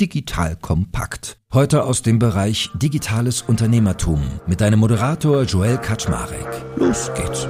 Digital Kompakt. Heute aus dem Bereich Digitales Unternehmertum mit deinem Moderator Joel Kaczmarek. Los geht's.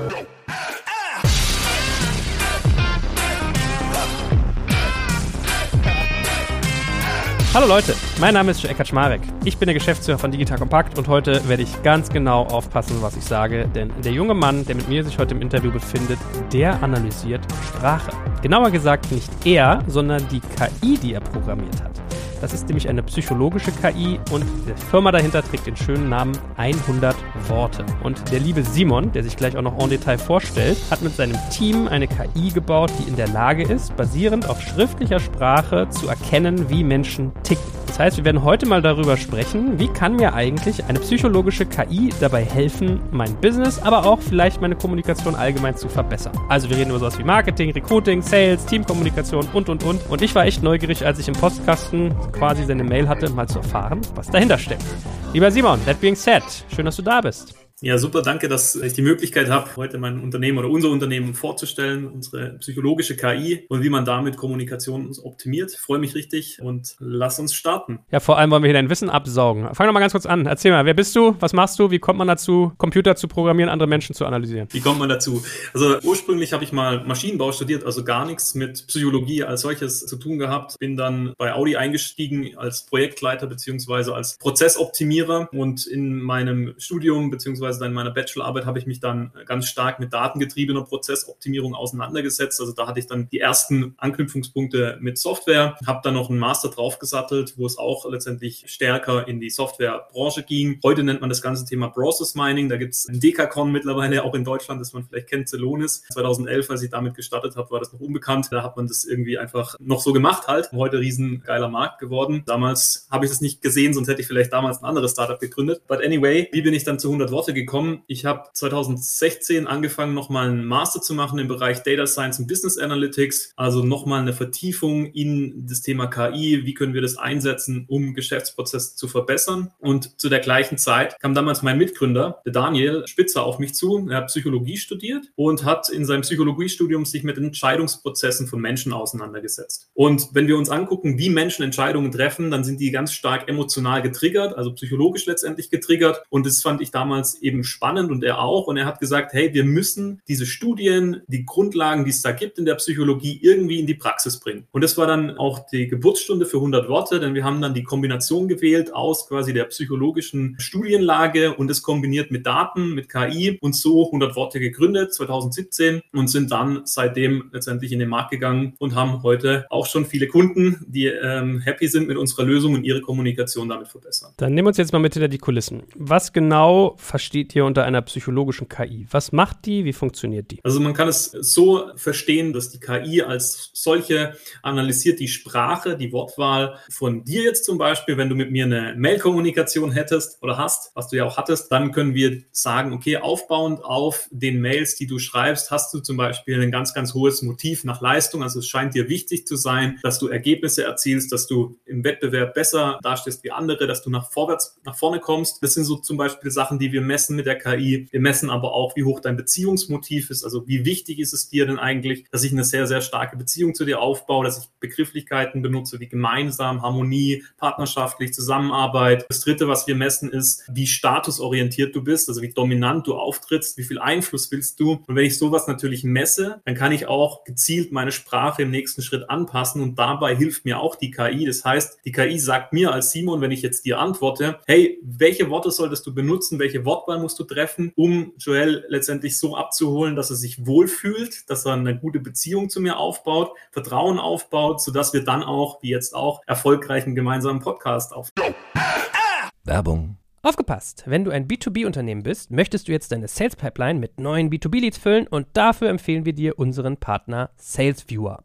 Hallo Leute, mein Name ist Joel Kaczmarek. Ich bin der Geschäftsführer von Digital Kompakt und heute werde ich ganz genau aufpassen, was ich sage, denn der junge Mann, der mit mir sich heute im Interview befindet, der analysiert Sprache. Genauer gesagt nicht er, sondern die KI, die er programmiert hat. Das ist nämlich eine psychologische KI und die Firma dahinter trägt den schönen Namen 100 Worte. Und der liebe Simon, der sich gleich auch noch en Detail vorstellt, hat mit seinem Team eine KI gebaut, die in der Lage ist, basierend auf schriftlicher Sprache zu erkennen, wie Menschen ticken. Das heißt, wir werden heute mal darüber sprechen, wie kann mir eigentlich eine psychologische KI dabei helfen, mein Business, aber auch vielleicht meine Kommunikation allgemein zu verbessern. Also wir reden über sowas wie Marketing, Recruiting, Sales, Teamkommunikation und und und. Und ich war echt neugierig, als ich im Postkasten quasi seine Mail hatte, mal zu erfahren, was dahinter steckt. Lieber Simon, that being said, schön, dass du da bist. Ja, super, danke, dass ich die Möglichkeit habe, heute mein Unternehmen oder unser Unternehmen vorzustellen, unsere psychologische KI und wie man damit Kommunikation optimiert. Ich freue mich richtig und lass uns starten. Ja, vor allem wollen wir hier dein Wissen absaugen. Fang doch mal ganz kurz an. Erzähl mal, wer bist du? Was machst du? Wie kommt man dazu, Computer zu programmieren, andere Menschen zu analysieren? Wie kommt man dazu? Also ursprünglich habe ich mal Maschinenbau studiert, also gar nichts mit Psychologie als solches zu tun gehabt. Bin dann bei Audi eingestiegen als Projektleiter beziehungsweise als Prozessoptimierer und in meinem Studium beziehungsweise beziehungsweise in meiner Bachelorarbeit habe ich mich dann ganz stark mit datengetriebener Prozessoptimierung auseinandergesetzt. Also da hatte ich dann die ersten Anknüpfungspunkte mit Software, habe dann noch einen Master draufgesattelt, wo es auch letztendlich stärker in die Softwarebranche ging. Heute nennt man das ganze Thema Process Mining. Da gibt es ein Dekacon mittlerweile auch in Deutschland, das man vielleicht kennt, Celonis. 2011, als ich damit gestartet habe, war das noch unbekannt. Da hat man das irgendwie einfach noch so gemacht halt. Heute riesen geiler Markt geworden. Damals habe ich das nicht gesehen, sonst hätte ich vielleicht damals ein anderes Startup gegründet. But anyway, wie bin ich dann zu 100 Worte gekommen. Ich habe 2016 angefangen, nochmal einen Master zu machen im Bereich Data Science und Business Analytics. Also nochmal eine Vertiefung in das Thema KI. Wie können wir das einsetzen, um Geschäftsprozesse zu verbessern? Und zu der gleichen Zeit kam damals mein Mitgründer, der Daniel Spitzer, auf mich zu. Er hat Psychologie studiert und hat in seinem Psychologiestudium sich mit Entscheidungsprozessen von Menschen auseinandergesetzt. Und wenn wir uns angucken, wie Menschen Entscheidungen treffen, dann sind die ganz stark emotional getriggert, also psychologisch letztendlich getriggert. Und das fand ich damals eben spannend und er auch. Und er hat gesagt, hey, wir müssen diese Studien, die Grundlagen, die es da gibt in der Psychologie, irgendwie in die Praxis bringen. Und das war dann auch die Geburtsstunde für 100 Worte, denn wir haben dann die Kombination gewählt aus quasi der psychologischen Studienlage und es kombiniert mit Daten, mit KI und so 100 Worte gegründet 2017 und sind dann seitdem letztendlich in den Markt gegangen und haben heute auch schon viele Kunden, die ähm, happy sind mit unserer Lösung und ihre Kommunikation damit verbessern. Dann nehmen wir uns jetzt mal mit hinter die Kulissen. Was genau versteht versteht ihr unter einer psychologischen KI? Was macht die? Wie funktioniert die? Also man kann es so verstehen, dass die KI als solche analysiert die Sprache, die Wortwahl von dir jetzt zum Beispiel, wenn du mit mir eine Mail-Kommunikation hättest oder hast, was du ja auch hattest, dann können wir sagen, okay, aufbauend auf den Mails, die du schreibst, hast du zum Beispiel ein ganz, ganz hohes Motiv nach Leistung. Also es scheint dir wichtig zu sein, dass du Ergebnisse erzielst, dass du im Wettbewerb besser dastehst wie andere, dass du nach vorwärts, nach vorne kommst. Das sind so zum Beispiel Sachen, die wir messen messen mit der KI. Wir messen aber auch, wie hoch dein Beziehungsmotiv ist. Also wie wichtig ist es dir denn eigentlich, dass ich eine sehr, sehr starke Beziehung zu dir aufbaue, dass ich Begrifflichkeiten benutze wie gemeinsam, Harmonie, partnerschaftlich, Zusammenarbeit. Das dritte, was wir messen, ist, wie statusorientiert du bist, also wie dominant du auftrittst, wie viel Einfluss willst du. Und wenn ich sowas natürlich messe, dann kann ich auch gezielt meine Sprache im nächsten Schritt anpassen und dabei hilft mir auch die KI. Das heißt, die KI sagt mir als Simon, wenn ich jetzt dir antworte, hey, welche Worte solltest du benutzen, welche Wortwahl Auswahl musst du treffen, um Joel letztendlich so abzuholen, dass er sich wohlfühlt, dass er eine gute Beziehung zu mir aufbaut, Vertrauen aufbaut, sodass wir dann auch, wie jetzt auch, erfolgreichen gemeinsamen Podcast aufbauen. Werbung. Aufgepasst! Wenn du ein B2B-Unternehmen bist, möchtest du jetzt deine Sales Pipeline mit neuen B2B-Leads füllen und dafür empfehlen wir dir unseren Partner SalesViewer.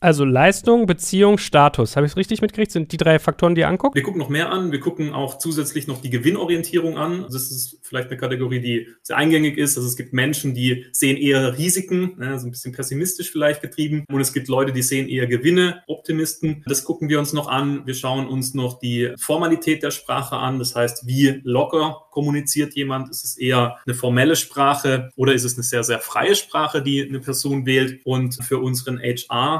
Also Leistung, Beziehung, Status. Habe ich es richtig mitgekriegt? Sind die drei Faktoren, die ihr anguckt? Wir gucken noch mehr an. Wir gucken auch zusätzlich noch die Gewinnorientierung an. Das ist vielleicht eine Kategorie, die sehr eingängig ist. Also es gibt Menschen, die sehen eher Risiken, ne, so ein bisschen pessimistisch vielleicht getrieben. Und es gibt Leute, die sehen eher Gewinne, Optimisten. Das gucken wir uns noch an. Wir schauen uns noch die Formalität der Sprache an. Das heißt, wie locker kommuniziert jemand? Ist es eher eine formelle Sprache oder ist es eine sehr, sehr freie Sprache, die eine Person wählt? Und für unseren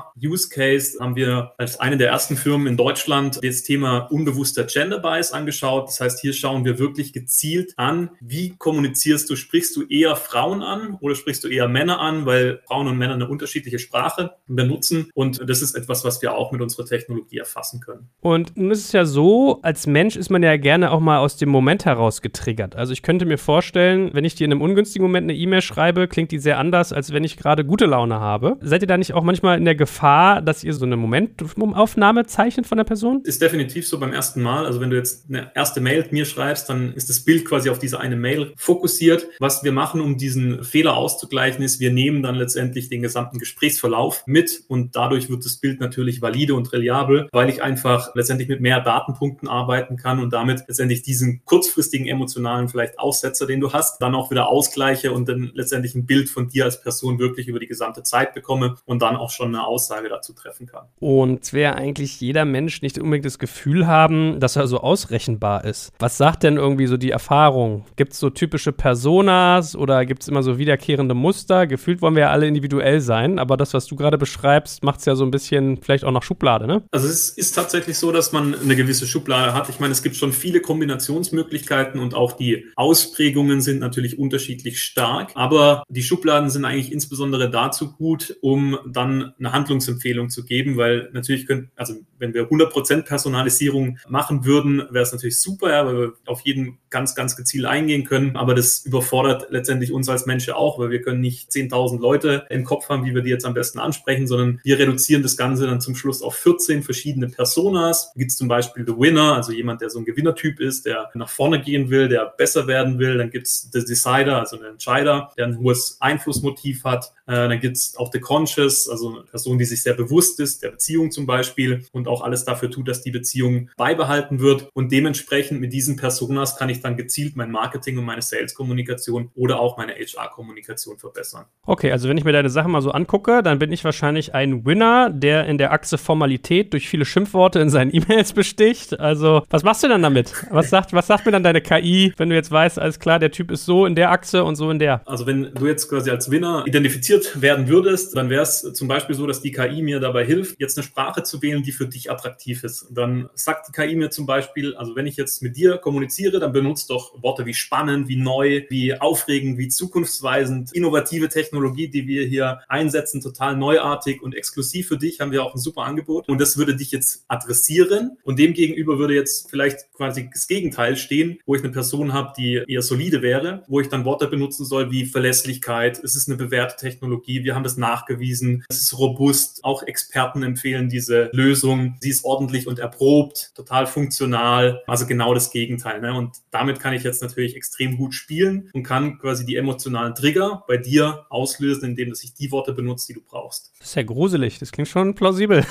HR-Use Case haben wir als eine der ersten Firmen in Deutschland das Thema unbewusster Gender Bias angeschaut. Das heißt, hier schauen wir wirklich gezielt an, wie kommunizierst du? Sprichst du eher Frauen an oder sprichst du eher Männer an, weil Frauen und Männer eine unterschiedliche Sprache benutzen? Und das ist etwas, was wir auch mit unserer Technologie erfassen können. Und nun ist es ja so, als Mensch ist man ja gerne auch mal aus dem Moment heraus getriggert. Also ich könnte mir vorstellen, wenn ich dir in einem ungünstigen Moment eine E-Mail schreibe, klingt die sehr anders, als wenn ich gerade gute Laune habe. Seid ihr da nicht auch manchmal in der Gefahr, dass ihr so eine Momentaufnahme zeichnet von der Person? Ist definitiv so beim ersten Mal. Also wenn du jetzt eine erste Mail mir schreibst, dann ist das Bild quasi auf diese eine Mail fokussiert. Was wir machen, um diesen Fehler auszugleichen, ist, wir nehmen dann letztendlich den gesamten Gesprächsverlauf mit und dadurch wird das Bild natürlich valide und reliabel, weil ich einfach letztendlich mit mehr Datenpunkten arbeiten kann und damit letztendlich diesen kurzfristigen emotionalen vielleicht Aussetzer, den du hast, dann auch wieder ausgleiche und dann letztendlich ein Bild von dir als Person wirklich über die gesamte Zeit bekomme und dann auch schon eine Aussage dazu treffen kann. Und wäre eigentlich jeder Mensch nicht unbedingt das Gefühl haben, dass er so ausrechenbar ist? Was sagt denn irgendwie so die Erfahrung? Gibt es so typische Personas oder gibt es immer so wiederkehrende Muster? Gefühlt wollen wir ja alle individuell sein, aber das, was du gerade beschreibst, macht es ja so ein bisschen vielleicht auch nach Schublade, ne? Also es ist tatsächlich so, dass man eine gewisse Schublade hat. Ich meine, es gibt schon viele Kombinationsmöglichkeiten und auch die Ausprägungen sind natürlich unterschiedlich stark, aber die Schubladen sind eigentlich insbesondere dazu gut, um dann eine Handlungsempfehlung zu geben, weil natürlich können, also wenn wir 100% Personalisierung machen würden, wäre es natürlich super, ja, weil wir auf jeden ganz, ganz gezielt eingehen können, aber das überfordert letztendlich uns als Menschen auch, weil wir können nicht 10.000 Leute im Kopf haben, wie wir die jetzt am besten ansprechen, sondern wir reduzieren das Ganze dann zum Schluss auf 14 verschiedene Personas. Da gibt es zum Beispiel The Winner, also jemand, der so ein Gewinnertyp ist, der nach vorne gehen will, der besser werden will. Dann gibt es The Decider, also einen Entscheider, der ein hohes Einflussmotiv hat. Äh, dann gibt es auch The Conscious, also eine Person, die sich sehr bewusst ist, der Beziehung zum Beispiel und auch alles dafür tut, dass die Beziehung beibehalten wird. Und dementsprechend mit diesen Personas kann ich dann gezielt mein Marketing und meine Sales-Kommunikation oder auch meine HR-Kommunikation verbessern. Okay, also wenn ich mir deine Sachen mal so angucke, dann bin ich wahrscheinlich ein Winner, der in der Achse Formalität durch viele Schimpfworte in seinen E-Mails besticht. Also, was machst du dann damit? Was sagt, was sagt mir dann deine KI, wenn du jetzt weißt, alles klar, der Typ ist so in der Achse und so in der? Also, wenn du jetzt quasi als Winner identifiziert werden würdest, dann wäre es zum Beispiel so, dass die KI mir dabei hilft, jetzt eine Sprache zu wählen, die für dich attraktiv ist. Dann sagt die KI mir zum Beispiel, also wenn ich jetzt mit dir kommuniziere, dann benutzt doch Worte wie spannend, wie neu, wie aufregend, wie zukunftsweisend, innovative Technologie, die wir hier einsetzen, total neuartig und exklusiv für dich, haben wir auch ein super Angebot. Und das würde dich jetzt adressieren. Und demgegenüber würde jetzt vielleicht quasi das Gegenteil stehen, wo ich eine Person habe, die eher solide wäre, wo ich dann Worte benutzen soll wie Verlässlichkeit, es ist eine bewährte Technologie, wir haben das nachgewiesen, es ist robust, auch Experten empfehlen diese Lösung, sie ist ordentlich und erprobt, total funktional, also genau das Gegenteil. Ne? Und damit kann ich jetzt natürlich extrem gut spielen und kann quasi die emotionalen Trigger bei dir auslösen, indem dass ich die Worte benutze, die du brauchst. Das ist ja gruselig, das klingt schon plausibel.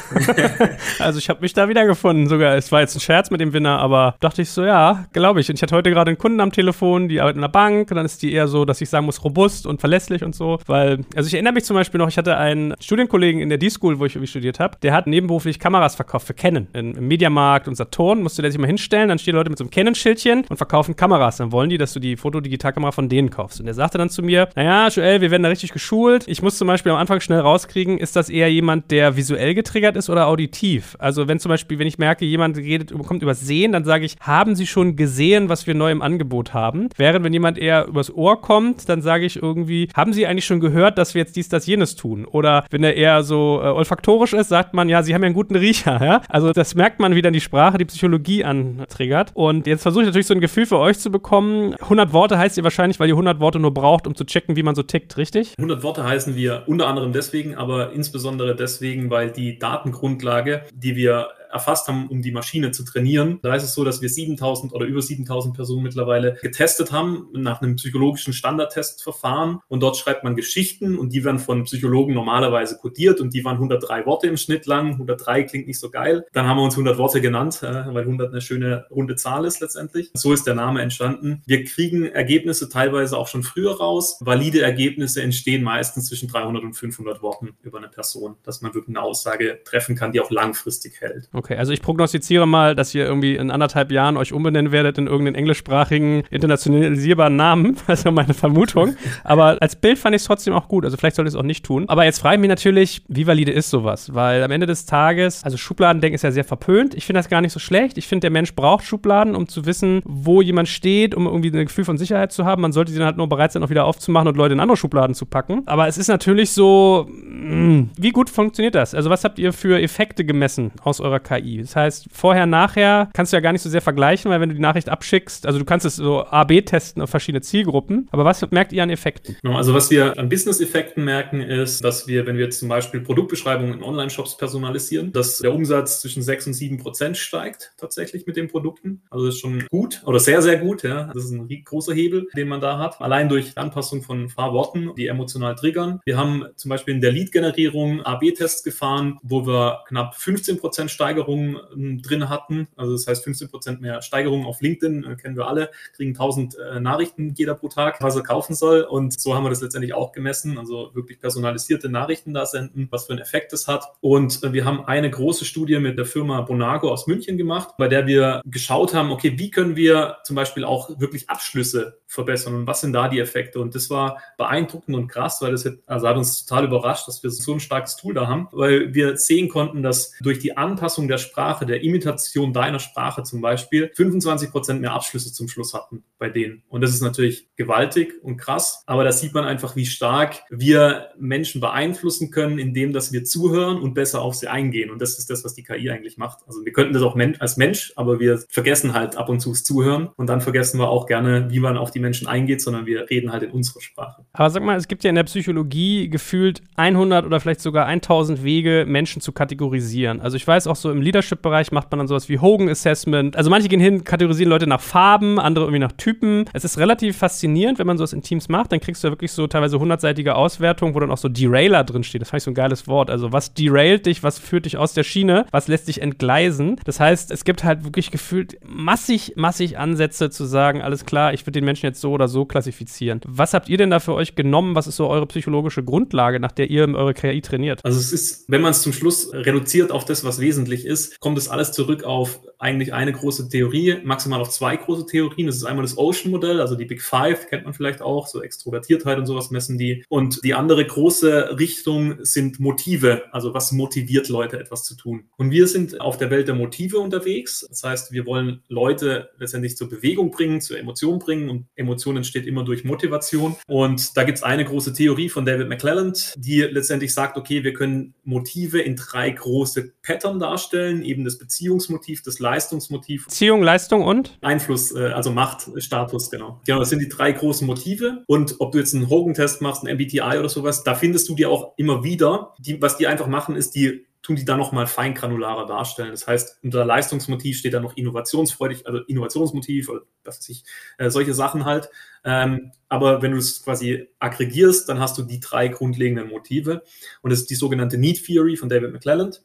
also ich habe mich da wiedergefunden sogar. Es war jetzt ein Scherz mit dem Winner, aber dachte ich so, ja, glaube ich. Und ich hatte heute gerade einen Kunden am Telefon, die arbeitet in der Bank und dann ist die eher so, dass ich sagen muss, robust und verlässlich und so. Weil, also ich erinnere mich zum Beispiel noch, ich hatte einen Studienkollegen in der D-School, wo ich irgendwie studiert habe, der hat nebenberuflich Kameras verkauft für Canon. Im Mediamarkt und Saturn musste der sich mal hinstellen, dann stehen Leute mit so einem Canon-Schildchen und verkaufen Kameras. Dann wollen die, dass du die Fotodigitalkamera von denen kaufst. Und der sagte dann zu mir, naja, Joel, wir werden da richtig geschult. Ich muss zum Beispiel am Anfang schnell rauskriegen, ist das eher jemand, der visuell getriggert ist oder auditiv? Also wenn zum Beispiel, wenn ich merke, jemand redet, kommt übers Sehen, dann sage ich, haben Sie schon gesehen, was wir neu im Angebot haben? Während wenn jemand eher übers Ohr kommt, dann sage ich irgendwie, haben Sie eigentlich schon gehört, dass wir jetzt dies, das, jenes tun? Oder wenn er eher so äh, olfaktorisch ist, sagt man, ja, sie haben ja einen guten Riecher, ja. Also das merkt man, wie dann die Sprache die Psychologie antriggert. Und jetzt versuche ich natürlich so ein Gefühl für euch zu bekommen. 100 Worte heißt ihr wahrscheinlich, weil ihr 100 Worte nur braucht, um zu checken, wie man so tickt, richtig? 100 Worte heißen wir unter anderem deswegen, aber insbesondere deswegen, weil die Datengrundlage, die wir erfasst haben, um die Maschine zu trainieren. Da ist es so, dass wir 7000 oder über 7000 Personen mittlerweile getestet haben nach einem psychologischen Standardtestverfahren. Und dort schreibt man Geschichten und die werden von Psychologen normalerweise kodiert und die waren 103 Worte im Schnitt lang. 103 klingt nicht so geil. Dann haben wir uns 100 Worte genannt, äh, weil 100 eine schöne runde Zahl ist letztendlich. So ist der Name entstanden. Wir kriegen Ergebnisse teilweise auch schon früher raus. Valide Ergebnisse entstehen meistens zwischen 300 und 500 Worten über eine Person, dass man wirklich eine Aussage treffen kann, die auch langfristig hält. Okay, also ich prognostiziere mal, dass ihr irgendwie in anderthalb Jahren euch umbenennen werdet in irgendeinen englischsprachigen, internationalisierbaren Namen. Das ist meine Vermutung. Aber als Bild fand ich es trotzdem auch gut. Also vielleicht sollte ich es auch nicht tun. Aber jetzt frage ich mich natürlich, wie valide ist sowas? Weil am Ende des Tages, also Schubladendenken ist ja sehr verpönt. Ich finde das gar nicht so schlecht. Ich finde, der Mensch braucht Schubladen, um zu wissen, wo jemand steht, um irgendwie ein Gefühl von Sicherheit zu haben. Man sollte sie dann halt nur bereit sein, auch wieder aufzumachen und Leute in andere Schubladen zu packen. Aber es ist natürlich so, mh, hm, wie gut funktioniert das? Also was habt ihr für Effekte gemessen aus eurer KI. Das heißt, vorher, nachher kannst du ja gar nicht so sehr vergleichen, weil wenn du die Nachricht abschickst, also du kannst es so A-B testen auf verschiedene Zielgruppen. Aber was merkt ihr an Effekten? Also was wir an Business-Effekten merken, ist, dass wir, wenn wir zum Beispiel Produktbeschreibungen in Online-Shops personalisieren, dass der Umsatz zwischen 6 und 7 Prozent steigt tatsächlich mit den Produkten. Also das ist schon gut oder sehr, sehr gut. Ja. Das ist ein großer Hebel, den man da hat. Allein durch Anpassung von Fahrworten, die emotional triggern. Wir haben zum Beispiel in der Lead-Generierung A-B-Tests gefahren, wo wir knapp 15 Prozent Steigerung ähm, drin hatten. Also das heißt 15 Prozent mehr Steigerung auf LinkedIn, äh, kennen wir alle, kriegen 1000 äh, Nachrichten jeder pro Tag, was er kaufen soll. Und so haben wir das letztendlich auch gemessen. Also wirklich personalisierte Nachrichten da senden, was für einen Effekt es hat. Und äh, wir haben eine große Studie mit der Firma Bonago aus München gemacht, bei der wir geschaut haben, okay, wie können wir zum Beispiel auch wirklich Abschlüsse verbessern und was sind da die Effekte? Und das war beeindruckend und krass, weil das hat, also hat uns total überrascht, dass wir so ein starkes Tool da haben, weil wir sehen konnten, dass durch die Anpassung der Sprache, der Imitation deiner Sprache zum Beispiel, 25 Prozent mehr Abschlüsse zum Schluss hatten bei denen. Und das ist natürlich gewaltig und krass, aber da sieht man einfach, wie stark wir Menschen beeinflussen können, indem dass wir zuhören und besser auf sie eingehen. Und das ist das, was die KI eigentlich macht. Also wir könnten das auch als Mensch, aber wir vergessen halt ab und zu das Zuhören und dann vergessen wir auch gerne, wie man auf die Menschen eingeht, sondern wir reden halt in unserer Sprache. Aber sag mal, es gibt ja in der Psychologie gefühlt 100 oder vielleicht sogar 1000 Wege, Menschen zu kategorisieren. Also ich weiß auch so im Leadership-Bereich macht man dann sowas wie Hogan Assessment. Also manche gehen hin, kategorisieren Leute nach Farben, andere irgendwie nach Typen. Es ist relativ faszinierend, wenn man sowas in Teams macht, dann kriegst du ja wirklich so teilweise hundertseitige Auswertungen, wo dann auch so Derailer drinsteht. Das fand ich so ein geiles Wort. Also was derailt dich, was führt dich aus der Schiene, was lässt dich entgleisen. Das heißt, es gibt halt wirklich gefühlt massig, massig Ansätze zu sagen, alles klar, ich würde den Menschen jetzt so oder so klassifizieren. Was habt ihr denn da für euch genommen? Was ist so eure psychologische Grundlage, nach der ihr eure KI trainiert? Also es ist, wenn man es zum Schluss reduziert auf das, was wesentlich ist, kommt es alles zurück auf eigentlich eine große Theorie, maximal auf zwei große Theorien. Das ist einmal das Ocean-Modell, also die Big Five, kennt man vielleicht auch, so Extrovertiertheit und sowas messen die. Und die andere große Richtung sind Motive, also was motiviert Leute etwas zu tun. Und wir sind auf der Welt der Motive unterwegs. Das heißt, wir wollen Leute letztendlich zur Bewegung bringen, zur Emotion bringen und Emotion entsteht immer durch Motivation. Und da gibt es eine große Theorie von David McClelland, die letztendlich sagt, okay, wir können Motive in drei große Pattern darstellen, eben das Beziehungsmotiv, das Leistungsmotiv. Beziehung, Leistung und? Einfluss, äh, also Macht, Status, genau. Genau, das sind die drei großen Motive. Und ob du jetzt einen Hogan-Test machst, einen MBTI oder sowas, da findest du die auch immer wieder. Die, was die einfach machen, ist, die tun die dann nochmal feingranularer darstellen. Das heißt, unter Leistungsmotiv steht da noch innovationsfreudig, also Innovationsmotiv oder was weiß ich, äh, solche Sachen halt. Ähm, aber wenn du es quasi aggregierst, dann hast du die drei grundlegenden Motive. Und das ist die sogenannte Need Theory von David McClelland.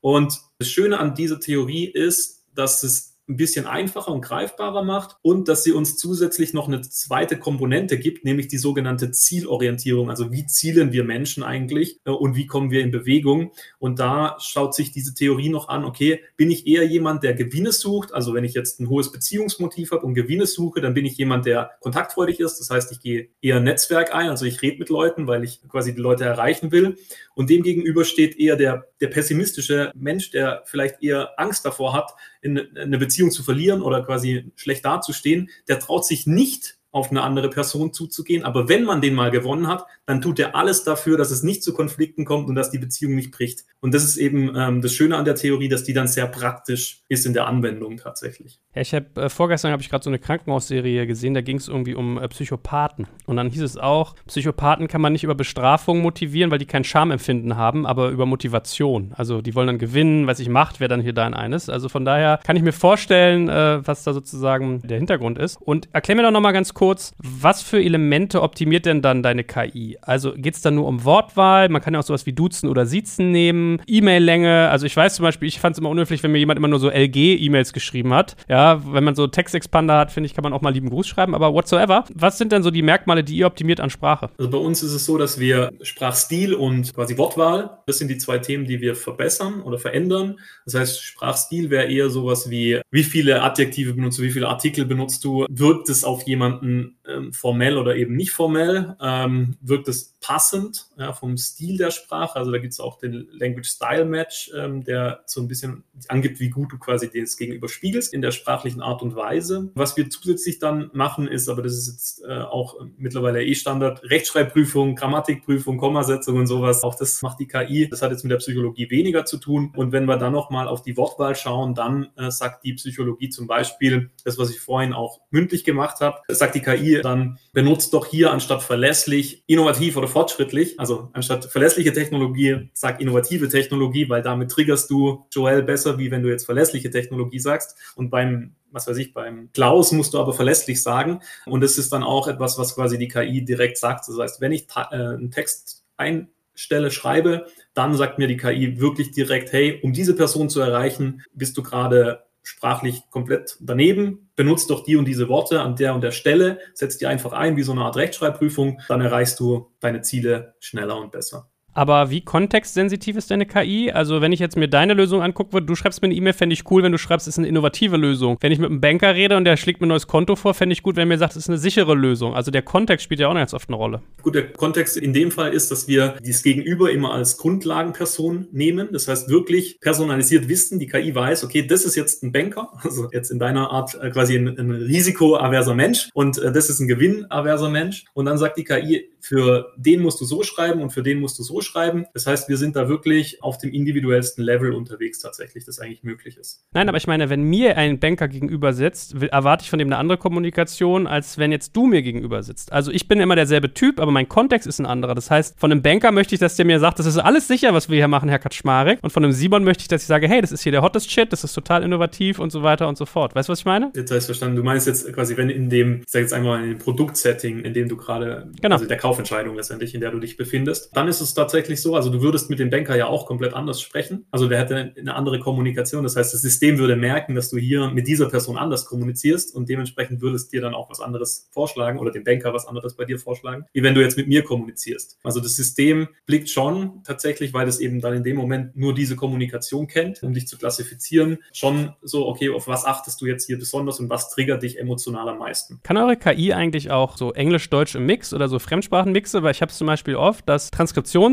Und das Schöne an dieser Theorie ist, dass es ein bisschen einfacher und greifbarer macht und dass sie uns zusätzlich noch eine zweite Komponente gibt, nämlich die sogenannte Zielorientierung. Also wie zielen wir Menschen eigentlich äh, und wie kommen wir in Bewegung? Und da schaut sich diese Theorie noch an, okay, bin ich eher jemand, der Gewinne sucht? Also wenn ich jetzt ein hohes Beziehungsmotiv habe und Gewinne suche, dann bin ich jemand, der kontaktfreudig ist. Das heißt, ich gehe eher Netzwerk ein, also ich rede mit Leuten, weil ich quasi die Leute erreichen will. Und dem gegenüber steht eher der, der pessimistische Mensch, der vielleicht eher Angst davor hat, in eine Beziehung zu verlieren oder quasi schlecht dazustehen, der traut sich nicht auf eine andere Person zuzugehen. Aber wenn man den mal gewonnen hat, dann tut er alles dafür, dass es nicht zu Konflikten kommt und dass die Beziehung nicht bricht. Und das ist eben ähm, das Schöne an der Theorie, dass die dann sehr praktisch ist in der Anwendung tatsächlich. Ja, ich habe äh, vorgestern habe ich gerade so eine Krankenhausserie gesehen, da ging es irgendwie um äh, Psychopathen. Und dann hieß es auch, Psychopathen kann man nicht über Bestrafung motivieren, weil die kein Schamempfinden haben, aber über Motivation. Also die wollen dann gewinnen, weiß ich, Macht wäre dann hier dein eines. Also von daher kann ich mir vorstellen, äh, was da sozusagen der Hintergrund ist. Und erklär mir doch nochmal ganz kurz, was für Elemente optimiert denn dann deine KI? Also geht es dann nur um Wortwahl? Man kann ja auch sowas wie Duzen oder Siezen nehmen, E-Mail-Länge. Also ich weiß zum Beispiel, ich fand es immer unhöflich, wenn mir jemand immer nur so LG-E-Mails geschrieben hat. Ja, wenn man so Textexpander hat, finde ich, kann man auch mal lieben Gruß schreiben. Aber whatsoever, was sind denn so die Merkmale, die ihr optimiert an Sprache? Also bei uns ist es so, dass wir Sprachstil und quasi Wortwahl, das sind die zwei Themen, die wir verbessern oder verändern. Das heißt, Sprachstil wäre eher sowas wie, wie viele Adjektive benutzt du, wie viele Artikel benutzt du, wirkt es auf jemanden ähm, formell oder eben nicht formell, ähm, wirkt es passend ja, vom Stil der Sprache. Also da gibt es auch den Language Style Match, ähm, der so ein bisschen angibt, wie gut du quasi das Gegenüber spiegelst in der sprachlichen Art und Weise. Was wir zusätzlich dann machen ist, aber das ist jetzt äh, auch mittlerweile eh Standard, Rechtschreibprüfung, Grammatikprüfung, Kommasetzung und sowas. Auch das macht die KI. Das hat jetzt mit der Psychologie weniger zu tun. Und wenn wir dann nochmal auf die Wortwahl schauen, dann äh, sagt die Psychologie zum Beispiel, das, was ich vorhin auch mündlich gemacht habe, sagt die KI dann, benutzt doch hier anstatt verlässlich, innovativ oder fortschrittlich, also anstatt verlässliche Technologie, sag innovative Technologie, weil damit triggerst du Joel besser, wie wenn du jetzt verlässliche Technologie sagst. Und beim was weiß ich, beim Klaus musst du aber verlässlich sagen. Und das ist dann auch etwas, was quasi die KI direkt sagt. Das heißt, wenn ich äh, einen Text einstelle, schreibe, dann sagt mir die KI wirklich direkt, hey, um diese Person zu erreichen, bist du gerade sprachlich komplett daneben, benutzt doch die und diese Worte an der und der Stelle, setzt die einfach ein wie so eine Art Rechtschreibprüfung, dann erreichst du deine Ziele schneller und besser. Aber wie kontextsensitiv ist deine KI? Also, wenn ich jetzt mir deine Lösung angucke, du schreibst mir eine E-Mail, fände ich cool, wenn du schreibst, es ist eine innovative Lösung. Wenn ich mit einem Banker rede und der schlägt mir ein neues Konto vor, fände ich gut, wenn er mir sagt, es ist eine sichere Lösung. Also, der Kontext spielt ja auch ganz oft eine Rolle. Gut, der Kontext in dem Fall ist, dass wir dieses Gegenüber immer als Grundlagenperson nehmen. Das heißt, wirklich personalisiert wissen, die KI weiß, okay, das ist jetzt ein Banker, also jetzt in deiner Art äh, quasi ein, ein risikoaverser Mensch und äh, das ist ein gewinnaverser Mensch. Und dann sagt die KI, für den musst du so schreiben und für den musst du so schreiben. Das heißt, wir sind da wirklich auf dem individuellsten Level unterwegs tatsächlich, das eigentlich möglich ist. Nein, aber ich meine, wenn mir ein Banker gegenüber sitzt, erwarte ich von dem eine andere Kommunikation, als wenn jetzt du mir gegenüber sitzt. Also ich bin immer derselbe Typ, aber mein Kontext ist ein anderer. Das heißt, von einem Banker möchte ich, dass der mir sagt, das ist alles sicher, was wir hier machen, Herr Kaczmarek. Und von einem Simon möchte ich, dass ich sage, hey, das ist hier der hottest Shit, das ist total innovativ und so weiter und so fort. Weißt du, was ich meine? Jetzt habe ich verstanden. Du meinst jetzt quasi, wenn in dem, ich sage jetzt einmal in dem Produktsetting, in dem du gerade, genau. also der Kaufentscheidung letztendlich, in der du dich befindest, dann ist es tatsächlich so, also du würdest mit dem Banker ja auch komplett anders sprechen. Also der hätte eine andere Kommunikation. Das heißt, das System würde merken, dass du hier mit dieser Person anders kommunizierst und dementsprechend würdest dir dann auch was anderes vorschlagen oder dem Banker was anderes bei dir vorschlagen, wie wenn du jetzt mit mir kommunizierst. Also das System blickt schon tatsächlich, weil es eben dann in dem Moment nur diese Kommunikation kennt, um dich zu klassifizieren, schon so, okay, auf was achtest du jetzt hier besonders und was triggert dich emotional am meisten. Kann eure KI eigentlich auch so Englisch-Deutsch im Mix oder so Fremdsprachenmixe? Weil ich habe es zum Beispiel oft, dass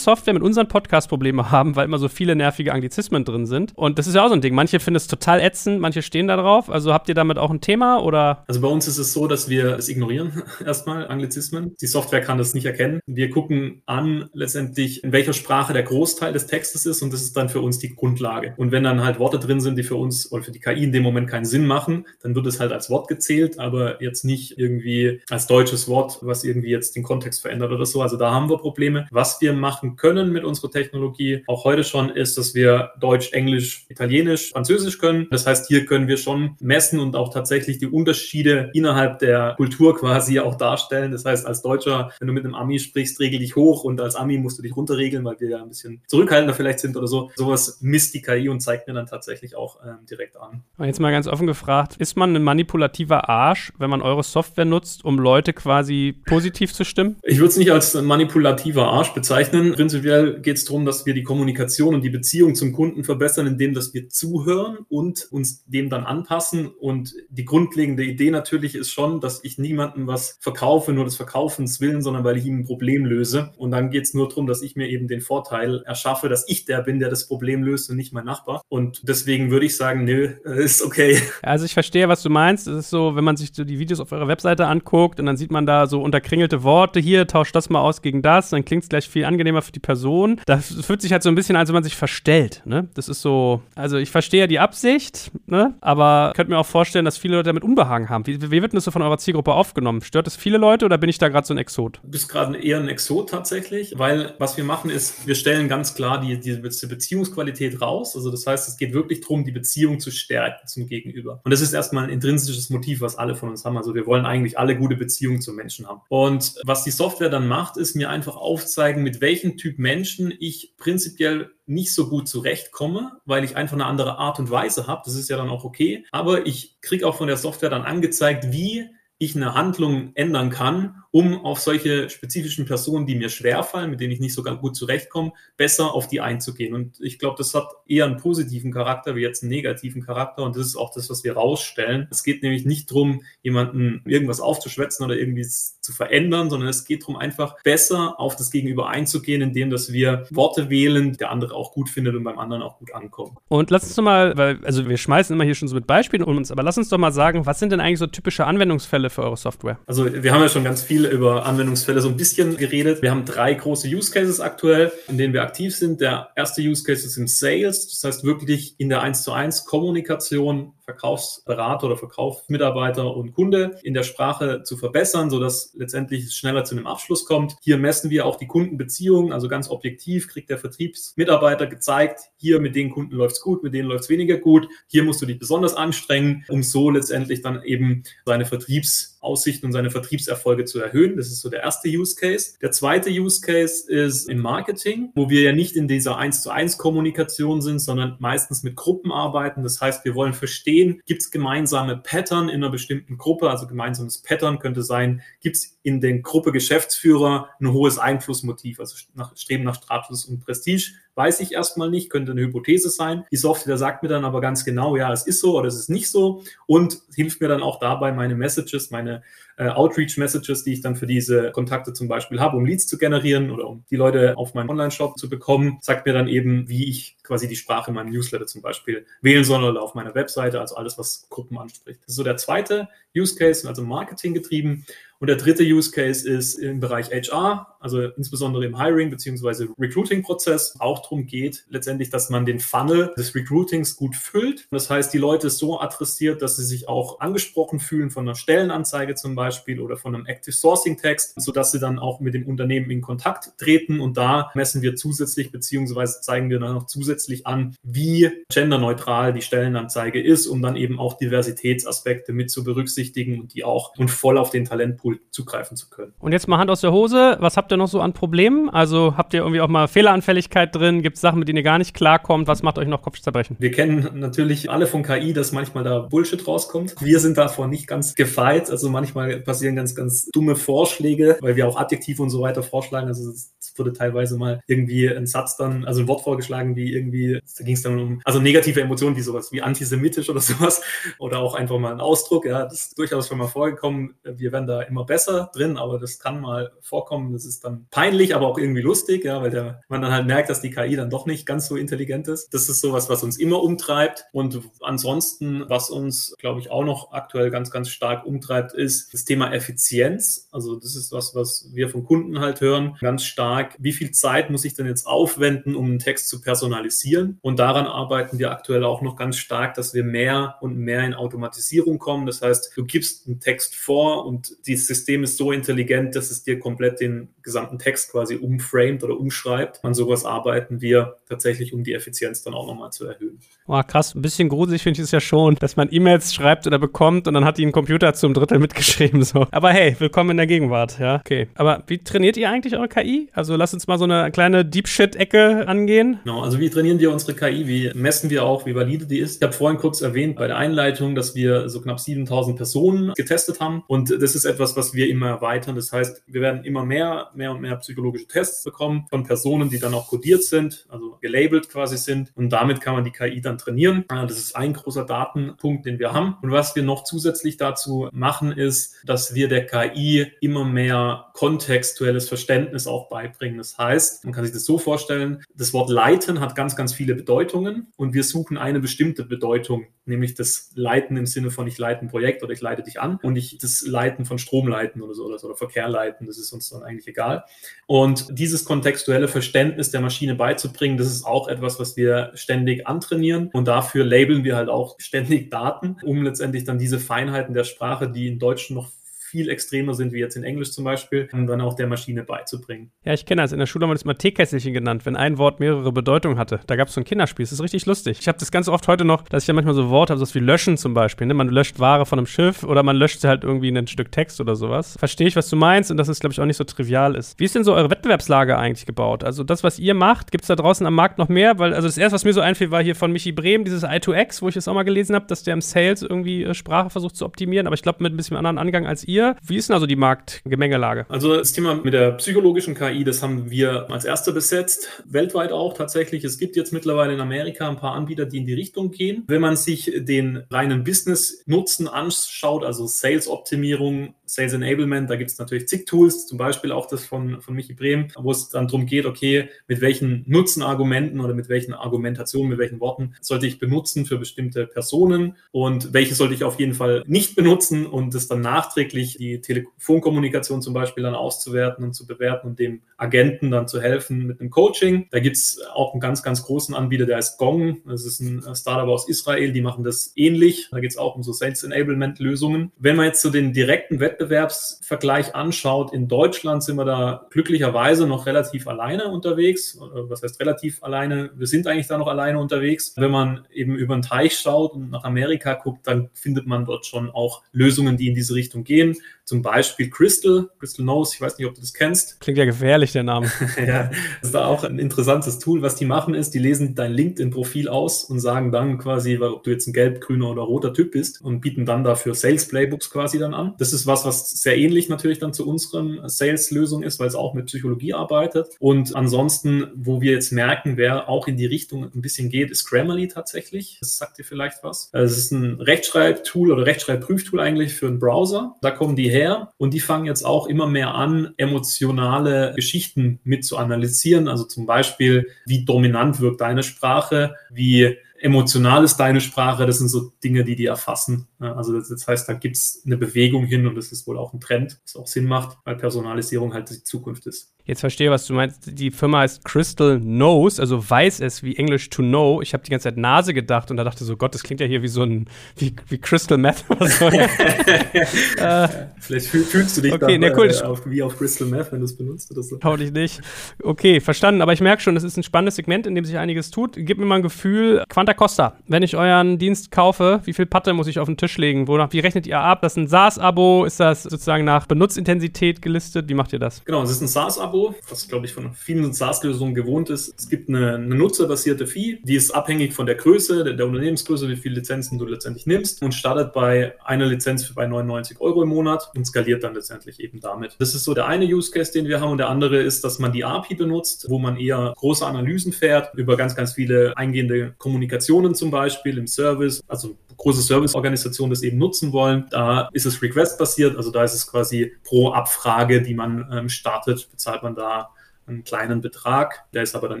Transkriptionssoftware mit unseren Podcast Probleme haben, weil immer so viele nervige Anglizismen drin sind. Und das ist ja auch so ein Ding. Manche finden es total ätzend, manche stehen da drauf. Also habt ihr damit auch ein Thema oder? Also bei uns ist es so, dass wir es ignorieren, erstmal Anglizismen. Die Software kann das nicht erkennen. Wir gucken an letztendlich, in welcher Sprache der Großteil des Textes ist und das ist dann für uns die Grundlage. Und wenn dann halt Worte drin sind, die für uns oder für die KI in dem Moment keinen Sinn machen, dann wird es halt als Wort gezählt, aber jetzt nicht irgendwie als deutsches Wort, was irgendwie jetzt den Kontext verändert oder so. Also da haben wir Probleme. Was wir machen können mit unserer Technologie, auch heute schon, ist, dass wir Deutsch, Englisch, Italienisch, Französisch können. Das heißt, hier können wir schon messen und auch tatsächlich die Unterschiede innerhalb der Kultur quasi auch darstellen. Das heißt, als Deutscher, wenn du mit einem Ami sprichst, regel dich hoch und als Ami musst du dich runterregeln, weil wir ja ein bisschen zurückhaltender vielleicht sind oder so. Sowas misst die KI und zeigt mir dann tatsächlich auch ähm, direkt an. Jetzt mal ganz offen gefragt, ist man ein manipulativer Arsch, wenn man eure Software nutzt, um Leute quasi positiv zu stimmen? Ich würde es nicht als manipulativer Arsch bezeichnen prinzipiell geht es darum, dass wir die Kommunikation und die Beziehung zum Kunden verbessern, indem dass wir zuhören und uns dem dann anpassen. Und die grundlegende Idee natürlich ist schon, dass ich niemandem was verkaufe, nur des Verkaufens willen, sondern weil ich ihm ein Problem löse. Und dann geht es nur darum, dass ich mir eben den Vorteil erschaffe, dass ich der bin, der das Problem löst und nicht mein Nachbar. Und deswegen würde ich sagen, nö, äh, ist okay. Also ich verstehe, was du meinst. Es ist so, wenn man sich so die Videos auf eurer Webseite anguckt und dann sieht man da so unterkringelte Worte, hier, tauscht das mal aus gegen das, dann klingt es gleich viel angenehmer für die Person. Das fühlt sich halt so ein bisschen an, als wenn man sich verstellt. Ne? Das ist so, also ich verstehe die Absicht, ne? aber könnte mir auch vorstellen, dass viele Leute damit Unbehagen haben. Wie, wie wird denn das so von eurer Zielgruppe aufgenommen? Stört das viele Leute oder bin ich da gerade so ein Exot? Du bist gerade eher ein Exot tatsächlich, weil was wir machen ist, wir stellen ganz klar die, die Beziehungsqualität raus. Also das heißt, es geht wirklich darum, die Beziehung zu stärken zum Gegenüber. Und das ist erstmal ein intrinsisches Motiv, was alle von uns haben. Also wir wollen eigentlich alle gute Beziehungen zu Menschen haben. Und was die Software dann macht, ist mir einfach aufzeigen, mit welchem Typ Menschen ich prinzipiell nicht so gut zurechtkomme, weil ich einfach eine andere Art und Weise habe. Das ist ja dann auch okay. Aber ich kriege auch von der Software dann angezeigt, wie ich eine Handlung ändern kann, um auf solche spezifischen Personen, die mir schwerfallen, mit denen ich nicht so ganz gut zurechtkomme, besser auf die einzugehen. Und ich glaube, das hat eher einen positiven Charakter wie jetzt einen negativen Charakter. Und das ist auch das, was wir rausstellen. Es geht nämlich nicht darum, jemanden irgendwas aufzuschwätzen oder irgendwie zu verändern, sondern es geht darum, einfach besser auf das Gegenüber einzugehen, indem dass wir Worte wählen, die der andere auch gut findet und beim anderen auch gut ankommen. Und lass uns doch mal, weil, also wir schmeißen immer hier schon so mit Beispielen um uns, aber lass uns doch mal sagen, was sind denn eigentlich so typische Anwendungsfälle für eure Software? Also wir haben ja schon ganz viel viel über Anwendungsfälle so ein bisschen geredet. Wir haben drei große Use Cases aktuell, in denen wir aktiv sind. Der erste Use Case ist im Sales, das heißt wirklich in der 1 zu 1 Kommunikation Verkaufsberater oder Verkaufsmitarbeiter und Kunde in der Sprache zu verbessern, sodass letztendlich es schneller zu einem Abschluss kommt. Hier messen wir auch die Kundenbeziehungen, also ganz objektiv kriegt der Vertriebsmitarbeiter gezeigt, hier mit den Kunden läuft es gut, mit denen läuft es weniger gut, hier musst du dich besonders anstrengen, um so letztendlich dann eben seine Vertriebsaussichten und seine Vertriebserfolge zu erhöhen. Das ist so der erste Use Case. Der zweite Use Case ist im Marketing, wo wir ja nicht in dieser 1 zu 1 Kommunikation sind, sondern meistens mit Gruppen arbeiten. Das heißt, wir wollen verstehen, sehen, gibt es gemeinsame Pattern in einer bestimmten Gruppe, also gemeinsames Pattern könnte sein, gibt es in der Gruppe Geschäftsführer ein hohes Einflussmotiv, also nach, Streben nach Status und Prestige, weiß ich erstmal nicht, könnte eine Hypothese sein. Die Software sagt mir dann aber ganz genau, ja, es ist so oder es ist nicht so und hilft mir dann auch dabei, meine Messages, meine äh, Outreach-Messages, die ich dann für diese Kontakte zum Beispiel habe, um Leads zu generieren oder um die Leute auf meinen Online-Shop zu bekommen, sagt mir dann eben, wie ich quasi die Sprache in meinem Newsletter zum Beispiel wählen soll oder auf meiner Webseite, also alles, was Gruppen anspricht. Das ist so der zweite Use Case, also Marketing getrieben. Und der dritte Use Case ist im Bereich HR, also insbesondere im Hiring- bzw. Recruiting-Prozess, auch darum geht, letztendlich, dass man den Funnel des Recruitings gut füllt. Das heißt, die Leute so adressiert, dass sie sich auch angesprochen fühlen von einer Stellenanzeige zum Beispiel oder von einem Active Sourcing Text, sodass sie dann auch mit dem Unternehmen in Kontakt treten. Und da messen wir zusätzlich bzw. zeigen wir dann noch zusätzlich an, wie genderneutral die Stellenanzeige ist, um dann eben auch Diversitätsaspekte mit zu berücksichtigen und die auch und voll auf den Talentpool Tool zugreifen zu können. Und jetzt mal Hand aus der Hose, was habt ihr noch so an Problemen? Also habt ihr irgendwie auch mal Fehleranfälligkeit drin? Gibt es Sachen, mit denen ihr gar nicht klarkommt? Was macht euch noch Kopfzerbrechen? Wir kennen natürlich alle von KI, dass manchmal da Bullshit rauskommt. Wir sind davor nicht ganz gefeit. Also manchmal passieren ganz, ganz dumme Vorschläge, weil wir auch Adjektive und so weiter vorschlagen. Also es wurde teilweise mal irgendwie ein Satz dann, also ein Wort vorgeschlagen, wie irgendwie, da ging es dann um, also negative Emotionen, wie sowas wie antisemitisch oder sowas. Oder auch einfach mal ein Ausdruck. Ja, das ist durchaus schon mal vorgekommen. Wir werden da immer immer besser drin, aber das kann mal vorkommen. Das ist dann peinlich, aber auch irgendwie lustig, ja, weil der, man dann halt merkt, dass die KI dann doch nicht ganz so intelligent ist. Das ist sowas, was uns immer umtreibt. Und ansonsten, was uns, glaube ich, auch noch aktuell ganz, ganz stark umtreibt, ist das Thema Effizienz. Also das ist was, was wir von Kunden halt hören, ganz stark. Wie viel Zeit muss ich denn jetzt aufwenden, um einen Text zu personalisieren? Und daran arbeiten wir aktuell auch noch ganz stark, dass wir mehr und mehr in Automatisierung kommen. Das heißt, du gibst einen Text vor und dieses System ist so intelligent, dass es dir komplett den gesamten Text quasi umframed oder umschreibt. An sowas arbeiten wir tatsächlich, um die Effizienz dann auch nochmal zu erhöhen. Oh, krass, ein bisschen gruselig finde ich es ja schon, dass man E-Mails schreibt oder bekommt und dann hat die ein Computer zum Drittel mitgeschrieben. So. Aber hey, willkommen in der Gegenwart, ja. Okay. Aber wie trainiert ihr eigentlich eure KI? Also lasst uns mal so eine kleine Deep Shit-Ecke angehen. Genau, also wie trainieren wir unsere KI? Wie messen wir auch, wie valide die ist? Ich habe vorhin kurz erwähnt bei der Einleitung, dass wir so knapp 7000 Personen getestet haben. Und das ist etwas, was wir immer erweitern. Das heißt, wir werden immer mehr, mehr und mehr psychologische Tests bekommen von Personen, die dann auch codiert sind, also gelabelt quasi sind. Und damit kann man die KI dann trainieren. Das ist ein großer Datenpunkt, den wir haben. Und was wir noch zusätzlich dazu machen, ist, dass wir der KI immer mehr kontextuelles Verständnis auch beibringen. Das heißt, man kann sich das so vorstellen, das Wort leiten hat ganz, ganz viele Bedeutungen und wir suchen eine bestimmte Bedeutung, nämlich das Leiten im Sinne von ich leite ein Projekt oder ich leite dich an und nicht das Leiten von Strom leiten oder so oder, oder Verkehr leiten, das ist uns dann eigentlich egal. Und dieses kontextuelle Verständnis der Maschine beizubringen, das ist auch etwas, was wir ständig antrainieren und dafür labeln wir halt auch ständig Daten, um letztendlich dann diese Feinheiten der Sprache, die in Deutsch noch viel extremer sind wie jetzt in Englisch zum Beispiel, dann auch der Maschine beizubringen. Ja, ich kenne das. In der Schule haben wir das mal Teekesselchen genannt, wenn ein Wort mehrere Bedeutungen hatte. Da gab es so ein Kinderspiel. Das ist richtig lustig. Ich habe das ganz oft heute noch, dass ich ja manchmal so Worte habe, so wie löschen zum Beispiel. Ne? Man löscht Ware von einem Schiff oder man löscht halt irgendwie ein Stück Text oder sowas. Verstehe ich, was du meinst und dass es, glaube ich, auch nicht so trivial ist. Wie ist denn so eure Wettbewerbslage eigentlich gebaut? Also das, was ihr macht, gibt es da draußen am Markt noch mehr? Weil, also das erste, was mir so einfiel, war hier von Michi Brehm, dieses I2X, wo ich es auch mal gelesen habe, dass der im Sales irgendwie äh, Sprache versucht zu optimieren. Aber ich glaube, mit ein bisschen anderen Angang als ihr. Wie ist denn also die Marktgemengelage? Also das Thema mit der psychologischen KI, das haben wir als erster besetzt, weltweit auch tatsächlich. Es gibt jetzt mittlerweile in Amerika ein paar Anbieter, die in die Richtung gehen. Wenn man sich den reinen Business-Nutzen anschaut, also Sales-Optimierung, Sales Enablement, da gibt es natürlich zig Tools, zum Beispiel auch das von, von Michi Brehm, wo es dann darum geht, okay, mit welchen Nutzenargumenten oder mit welchen Argumentationen, mit welchen Worten sollte ich benutzen für bestimmte Personen und welche sollte ich auf jeden Fall nicht benutzen und das dann nachträglich die Telefonkommunikation zum Beispiel dann auszuwerten und zu bewerten und dem Agenten dann zu helfen mit einem Coaching. Da gibt es auch einen ganz, ganz großen Anbieter, der heißt Gong. Das ist ein Startup aus Israel, die machen das ähnlich. Da geht es auch um so Sales Enablement Lösungen. Wenn man jetzt zu den direkten Wettbewerb Wettbewerbsvergleich anschaut, in Deutschland sind wir da glücklicherweise noch relativ alleine unterwegs. Was heißt relativ alleine? Wir sind eigentlich da noch alleine unterwegs. Wenn man eben über den Teich schaut und nach Amerika guckt, dann findet man dort schon auch Lösungen, die in diese Richtung gehen. Zum Beispiel Crystal, Crystal Knows, ich weiß nicht, ob du das kennst. Klingt ja gefährlich, der Name. ja, das ist da auch ein interessantes Tool. Was die machen ist, die lesen dein LinkedIn-Profil aus und sagen dann quasi, ob du jetzt ein gelb, grüner oder roter Typ bist und bieten dann dafür Sales-Playbooks quasi dann an. Das ist was, was was sehr ähnlich natürlich dann zu unseren Sales-Lösungen ist, weil es auch mit Psychologie arbeitet. Und ansonsten, wo wir jetzt merken, wer auch in die Richtung ein bisschen geht, ist Grammarly tatsächlich. Das sagt dir vielleicht was. Es ist ein Rechtschreibtool oder Rechtschreibprüftool eigentlich für einen Browser. Da kommen die her und die fangen jetzt auch immer mehr an, emotionale Geschichten mit zu analysieren. Also zum Beispiel, wie dominant wirkt deine Sprache, wie emotional ist deine Sprache, das sind so Dinge, die die erfassen. Also das, das heißt, da gibt es eine Bewegung hin und das ist wohl auch ein Trend, was auch Sinn macht, weil Personalisierung halt die Zukunft ist. Jetzt verstehe, was du meinst. Die Firma heißt Crystal Knows, also weiß es wie Englisch to know. Ich habe die ganze Zeit Nase gedacht und da dachte so, Gott, das klingt ja hier wie so ein, wie, wie Crystal Meth oder so. äh, Vielleicht fühlst du dich okay, dann, cool. äh, auf, wie auf Crystal Meth, wenn du es benutzt oder so. Hoffentlich nicht. Okay, verstanden. Aber ich merke schon, das ist ein spannendes Segment, in dem sich einiges tut. Gib mir mal ein Gefühl, Quanta Costa, wenn ich euren Dienst kaufe, wie viel Patte muss ich auf den Tisch legen? Wonach, wie rechnet ihr ab? Das ist ein SaaS-Abo? Ist das sozusagen nach Benutzintensität gelistet? Wie macht ihr das? Genau, es ist ein SaaS-Abo, was glaube ich von vielen SaaS-Lösungen gewohnt ist. Es gibt eine, eine, nutzerbasierte Fee, die ist abhängig von der Größe, der, der, Unternehmensgröße, wie viele Lizenzen du letztendlich nimmst und startet bei einer Lizenz für bei 99 Euro im Monat und skaliert dann letztendlich eben damit. Das ist so der eine Use Case, den wir haben und der andere ist, dass man die API benutzt, wo man eher große Analysen fährt über ganz, ganz viele eingehende Kommunikationen zum Beispiel im Service, also große Serviceorganisationen das eben nutzen wollen. Da ist es request-basiert, also da ist es quasi pro Abfrage, die man ähm, startet, bezahlt man da einen kleinen Betrag. Der ist aber dann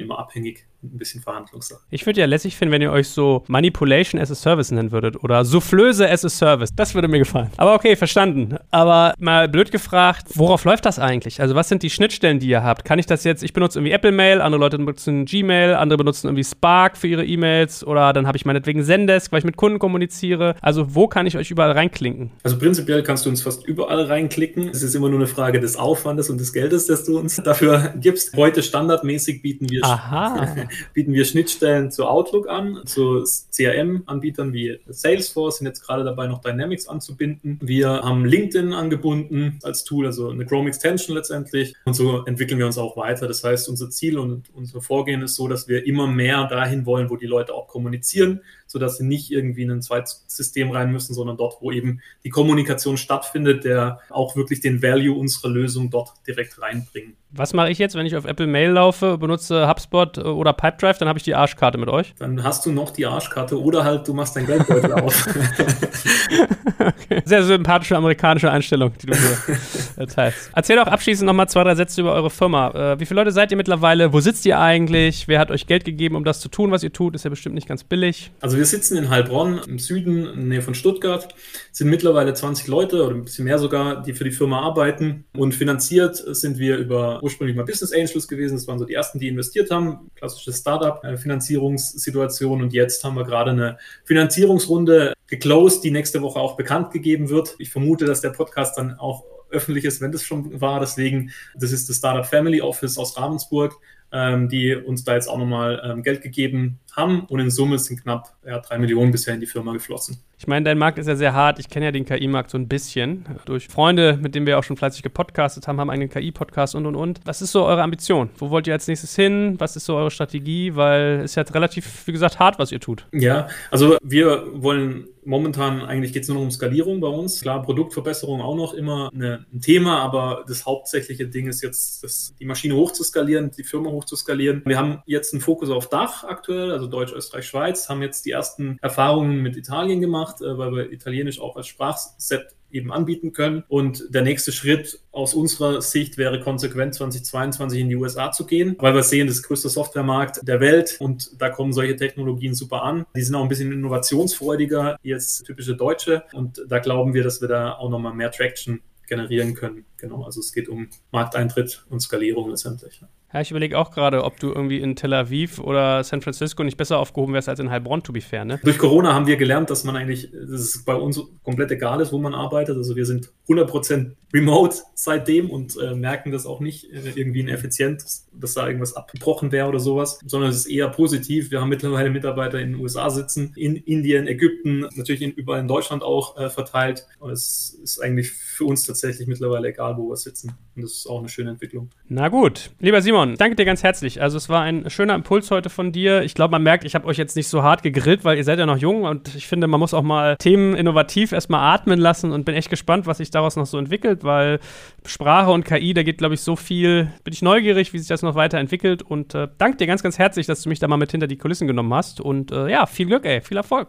immer abhängig ein bisschen Verhandlungssache. Ich würde ja lässig finden, wenn ihr euch so Manipulation as a Service nennen würdet oder Soufflöse as a Service. Das würde mir gefallen. Aber okay, verstanden. Aber mal blöd gefragt, worauf läuft das eigentlich? Also was sind die Schnittstellen, die ihr habt? Kann ich das jetzt, ich benutze irgendwie Apple Mail, andere Leute benutzen Gmail, andere benutzen irgendwie Spark für ihre E-Mails oder dann habe ich meinetwegen Zendesk, weil ich mit Kunden kommuniziere. Also wo kann ich euch überall reinklinken? Also prinzipiell kannst du uns fast überall reinklicken. Es ist immer nur eine Frage des Aufwandes und des Geldes, das du uns dafür gibst. Heute standardmäßig bieten wir, bieten wir Schnittstellen zu Outlook an, zu CRM-Anbietern wie Salesforce, sind jetzt gerade dabei, noch Dynamics anzubinden. Wir haben LinkedIn angebunden als Tool, also eine Chrome Extension letztendlich. Und so entwickeln wir uns auch weiter. Das heißt, unser Ziel und unser Vorgehen ist so, dass wir immer mehr dahin wollen, wo die Leute auch kommunizieren sodass sie nicht irgendwie in ein zweites System rein müssen, sondern dort, wo eben die Kommunikation stattfindet, der auch wirklich den Value unserer Lösung dort direkt reinbringen. Was mache ich jetzt, wenn ich auf Apple Mail laufe, benutze HubSpot oder Pipedrive, dann habe ich die Arschkarte mit euch? Dann hast du noch die Arschkarte oder halt du machst dein Geldbeutel auf. okay. Sehr sympathische amerikanische Einstellung, die du hier äh, teilst. Erzähl doch abschließend nochmal zwei, drei Sätze über eure Firma. Äh, wie viele Leute seid ihr mittlerweile? Wo sitzt ihr eigentlich? Wer hat euch Geld gegeben, um das zu tun, was ihr tut? Ist ja bestimmt nicht ganz billig. Also wir sitzen in Heilbronn im Süden, in der Nähe von Stuttgart, sind mittlerweile 20 Leute oder ein bisschen mehr sogar, die für die Firma arbeiten und finanziert sind wir über ursprünglich mal Business Angels gewesen. Das waren so die ersten, die investiert haben. Klassische Startup-Finanzierungssituation. Und jetzt haben wir gerade eine Finanzierungsrunde geclosed, die nächste Woche auch bekannt gegeben wird. Ich vermute, dass der Podcast dann auch öffentlich ist, wenn das schon war. Deswegen, das ist das Startup Family Office aus Ravensburg, ähm, die uns da jetzt auch nochmal ähm, Geld gegeben haben. Und in Summe sind knapp ja, drei Millionen bisher in die Firma geflossen. Ich meine, dein Markt ist ja sehr hart. Ich kenne ja den KI-Markt so ein bisschen. Durch Freunde, mit denen wir auch schon fleißig gepodcastet haben, haben einen KI-Podcast und und und. Was ist so eure Ambition? Wo wollt ihr als nächstes hin? Was ist so eure Strategie? Weil es ist ja relativ, wie gesagt, hart, was ihr tut. Ja, also wir wollen momentan eigentlich geht es nur noch um Skalierung bei uns. Klar, Produktverbesserung auch noch immer eine, ein Thema, aber das hauptsächliche Ding ist jetzt, das, die Maschine hochzuskalieren, die Firma hochzuskalieren. Wir haben jetzt einen Fokus auf Dach aktuell, also Deutsch, Österreich, Schweiz, haben jetzt die ersten Erfahrungen mit Italien gemacht, äh, weil wir Italienisch auch als Sprachset eben anbieten können. Und der nächste Schritt aus unserer Sicht wäre konsequent 2022 in die USA zu gehen, weil wir sehen, das ist der größte Softwaremarkt der Welt und da kommen solche Technologien super an. Die sind auch ein bisschen innovationsfreudiger als typische Deutsche und da glauben wir, dass wir da auch nochmal mehr Traction generieren können. Genau, also es geht um Markteintritt und Skalierung letztendlich. Ja, ich überlege auch gerade, ob du irgendwie in Tel Aviv oder San Francisco nicht besser aufgehoben wärst als in Heilbronn, to be fair, ne? Durch Corona haben wir gelernt, dass man eigentlich, dass es bei uns komplett egal ist, wo man arbeitet. Also wir sind 100% remote seitdem und äh, merken das auch nicht äh, irgendwie ineffizient, dass da irgendwas abgebrochen wäre oder sowas, sondern es ist eher positiv. Wir haben mittlerweile Mitarbeiter in den USA sitzen, in Indien, Ägypten, natürlich in, überall in Deutschland auch äh, verteilt. Aber es ist eigentlich für uns tatsächlich mittlerweile egal, wo wir sitzen. Und das ist auch eine schöne Entwicklung. Na gut. Lieber Simon, danke dir ganz herzlich. Also es war ein schöner Impuls heute von dir. Ich glaube, man merkt, ich habe euch jetzt nicht so hart gegrillt, weil ihr seid ja noch jung und ich finde, man muss auch mal Themen innovativ erstmal atmen lassen und bin echt gespannt, was sich daraus noch so entwickelt, weil Sprache und KI, da geht, glaube ich, so viel. Bin ich neugierig, wie sich das noch weiterentwickelt und äh, danke dir ganz, ganz herzlich, dass du mich da mal mit hinter die Kulissen genommen hast und äh, ja, viel Glück, ey, viel Erfolg.